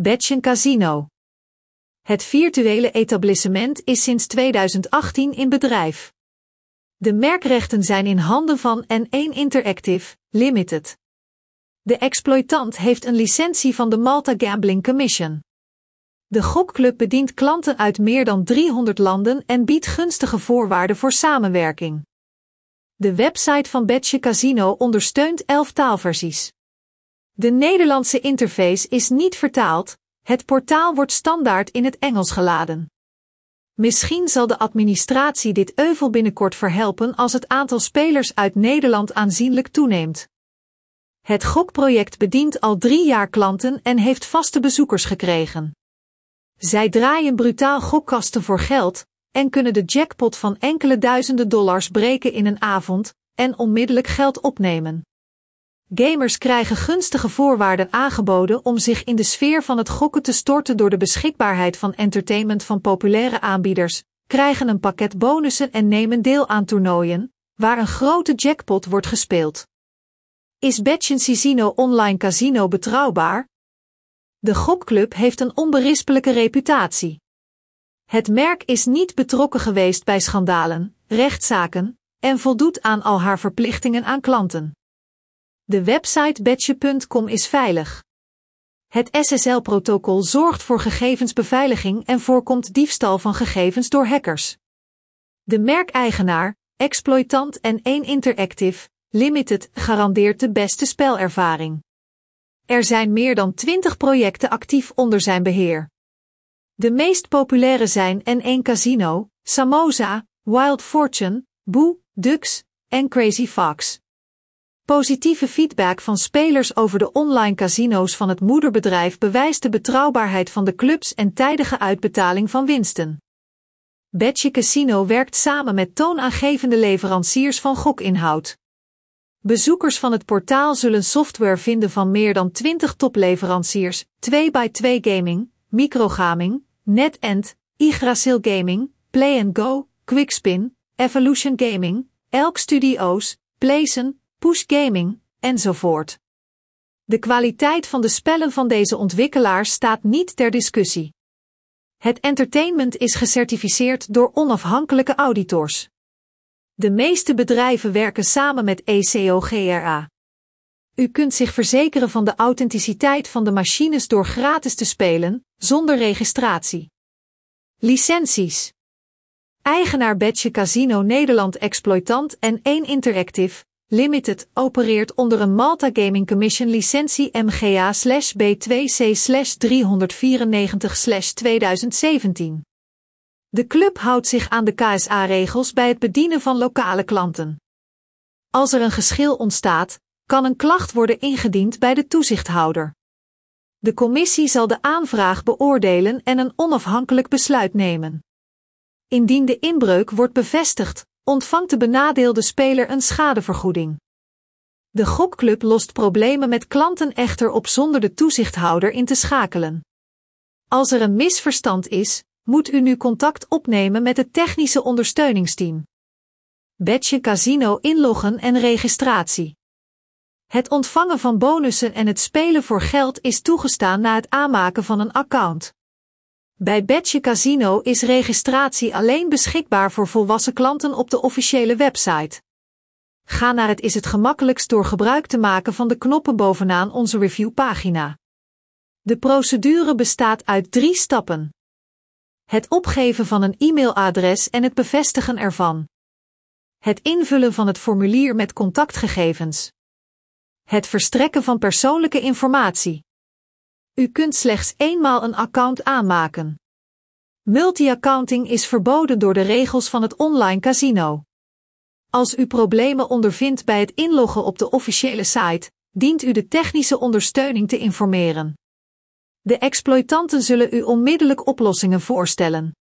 Betchen Casino. Het virtuele etablissement is sinds 2018 in bedrijf. De merkrechten zijn in handen van N1 Interactive Limited. De exploitant heeft een licentie van de Malta Gambling Commission. De gokclub bedient klanten uit meer dan 300 landen en biedt gunstige voorwaarden voor samenwerking. De website van Betje Casino ondersteunt 11 taalversies. De Nederlandse interface is niet vertaald, het portaal wordt standaard in het Engels geladen. Misschien zal de administratie dit euvel binnenkort verhelpen als het aantal spelers uit Nederland aanzienlijk toeneemt. Het gokproject bedient al drie jaar klanten en heeft vaste bezoekers gekregen. Zij draaien brutaal gokkasten voor geld en kunnen de jackpot van enkele duizenden dollars breken in een avond en onmiddellijk geld opnemen. Gamers krijgen gunstige voorwaarden aangeboden om zich in de sfeer van het gokken te storten door de beschikbaarheid van entertainment van populaire aanbieders, krijgen een pakket bonussen en nemen deel aan toernooien, waar een grote jackpot wordt gespeeld. Is Betchen Casino Online Casino betrouwbaar? De gokclub heeft een onberispelijke reputatie. Het merk is niet betrokken geweest bij schandalen, rechtszaken en voldoet aan al haar verplichtingen aan klanten. De website betje.com is veilig. Het SSL-protocol zorgt voor gegevensbeveiliging en voorkomt diefstal van gegevens door hackers. De merkeigenaar, exploitant en 1 Interactive Limited garandeert de beste spelervaring. Er zijn meer dan 20 projecten actief onder zijn beheer. De meest populaire zijn N1 Casino, Samosa, Wild Fortune, Boo, Dux en Crazy Fox. Positieve feedback van spelers over de online casino's van het moederbedrijf bewijst de betrouwbaarheid van de clubs en tijdige uitbetaling van winsten. Betje Casino werkt samen met toonaangevende leveranciers van gokinhoud. Bezoekers van het portaal zullen software vinden van meer dan 20 topleveranciers, 2x2 Gaming, Microgaming, NetEnt, Yggdrasil Gaming, Play Go, Quickspin, Evolution Gaming, Elk Studios, Playzen, Push Gaming, enzovoort. De kwaliteit van de spellen van deze ontwikkelaars staat niet ter discussie. Het entertainment is gecertificeerd door onafhankelijke auditors. De meeste bedrijven werken samen met ECOGRA. U kunt zich verzekeren van de authenticiteit van de machines door gratis te spelen, zonder registratie. Licenties. Eigenaar Betje Casino Nederland Exploitant en 1 Interactive Limited opereert onder een Malta Gaming Commission licentie MGA-B2C-394-2017. De club houdt zich aan de KSA-regels bij het bedienen van lokale klanten. Als er een geschil ontstaat, kan een klacht worden ingediend bij de toezichthouder. De commissie zal de aanvraag beoordelen en een onafhankelijk besluit nemen. Indien de inbreuk wordt bevestigd, ontvangt de benadeelde speler een schadevergoeding. De gokclub lost problemen met klanten echter op zonder de toezichthouder in te schakelen. Als er een misverstand is, moet u nu contact opnemen met het technische ondersteuningsteam. Betje Casino inloggen en registratie. Het ontvangen van bonussen en het spelen voor geld is toegestaan na het aanmaken van een account. Bij Betje Casino is registratie alleen beschikbaar voor volwassen klanten op de officiële website. Ga naar het is het gemakkelijkst door gebruik te maken van de knoppen bovenaan onze reviewpagina. De procedure bestaat uit drie stappen. Het opgeven van een e-mailadres en het bevestigen ervan. Het invullen van het formulier met contactgegevens. Het verstrekken van persoonlijke informatie. U kunt slechts eenmaal een account aanmaken. Multi-accounting is verboden door de regels van het online casino. Als u problemen ondervindt bij het inloggen op de officiële site, dient u de technische ondersteuning te informeren. De exploitanten zullen u onmiddellijk oplossingen voorstellen.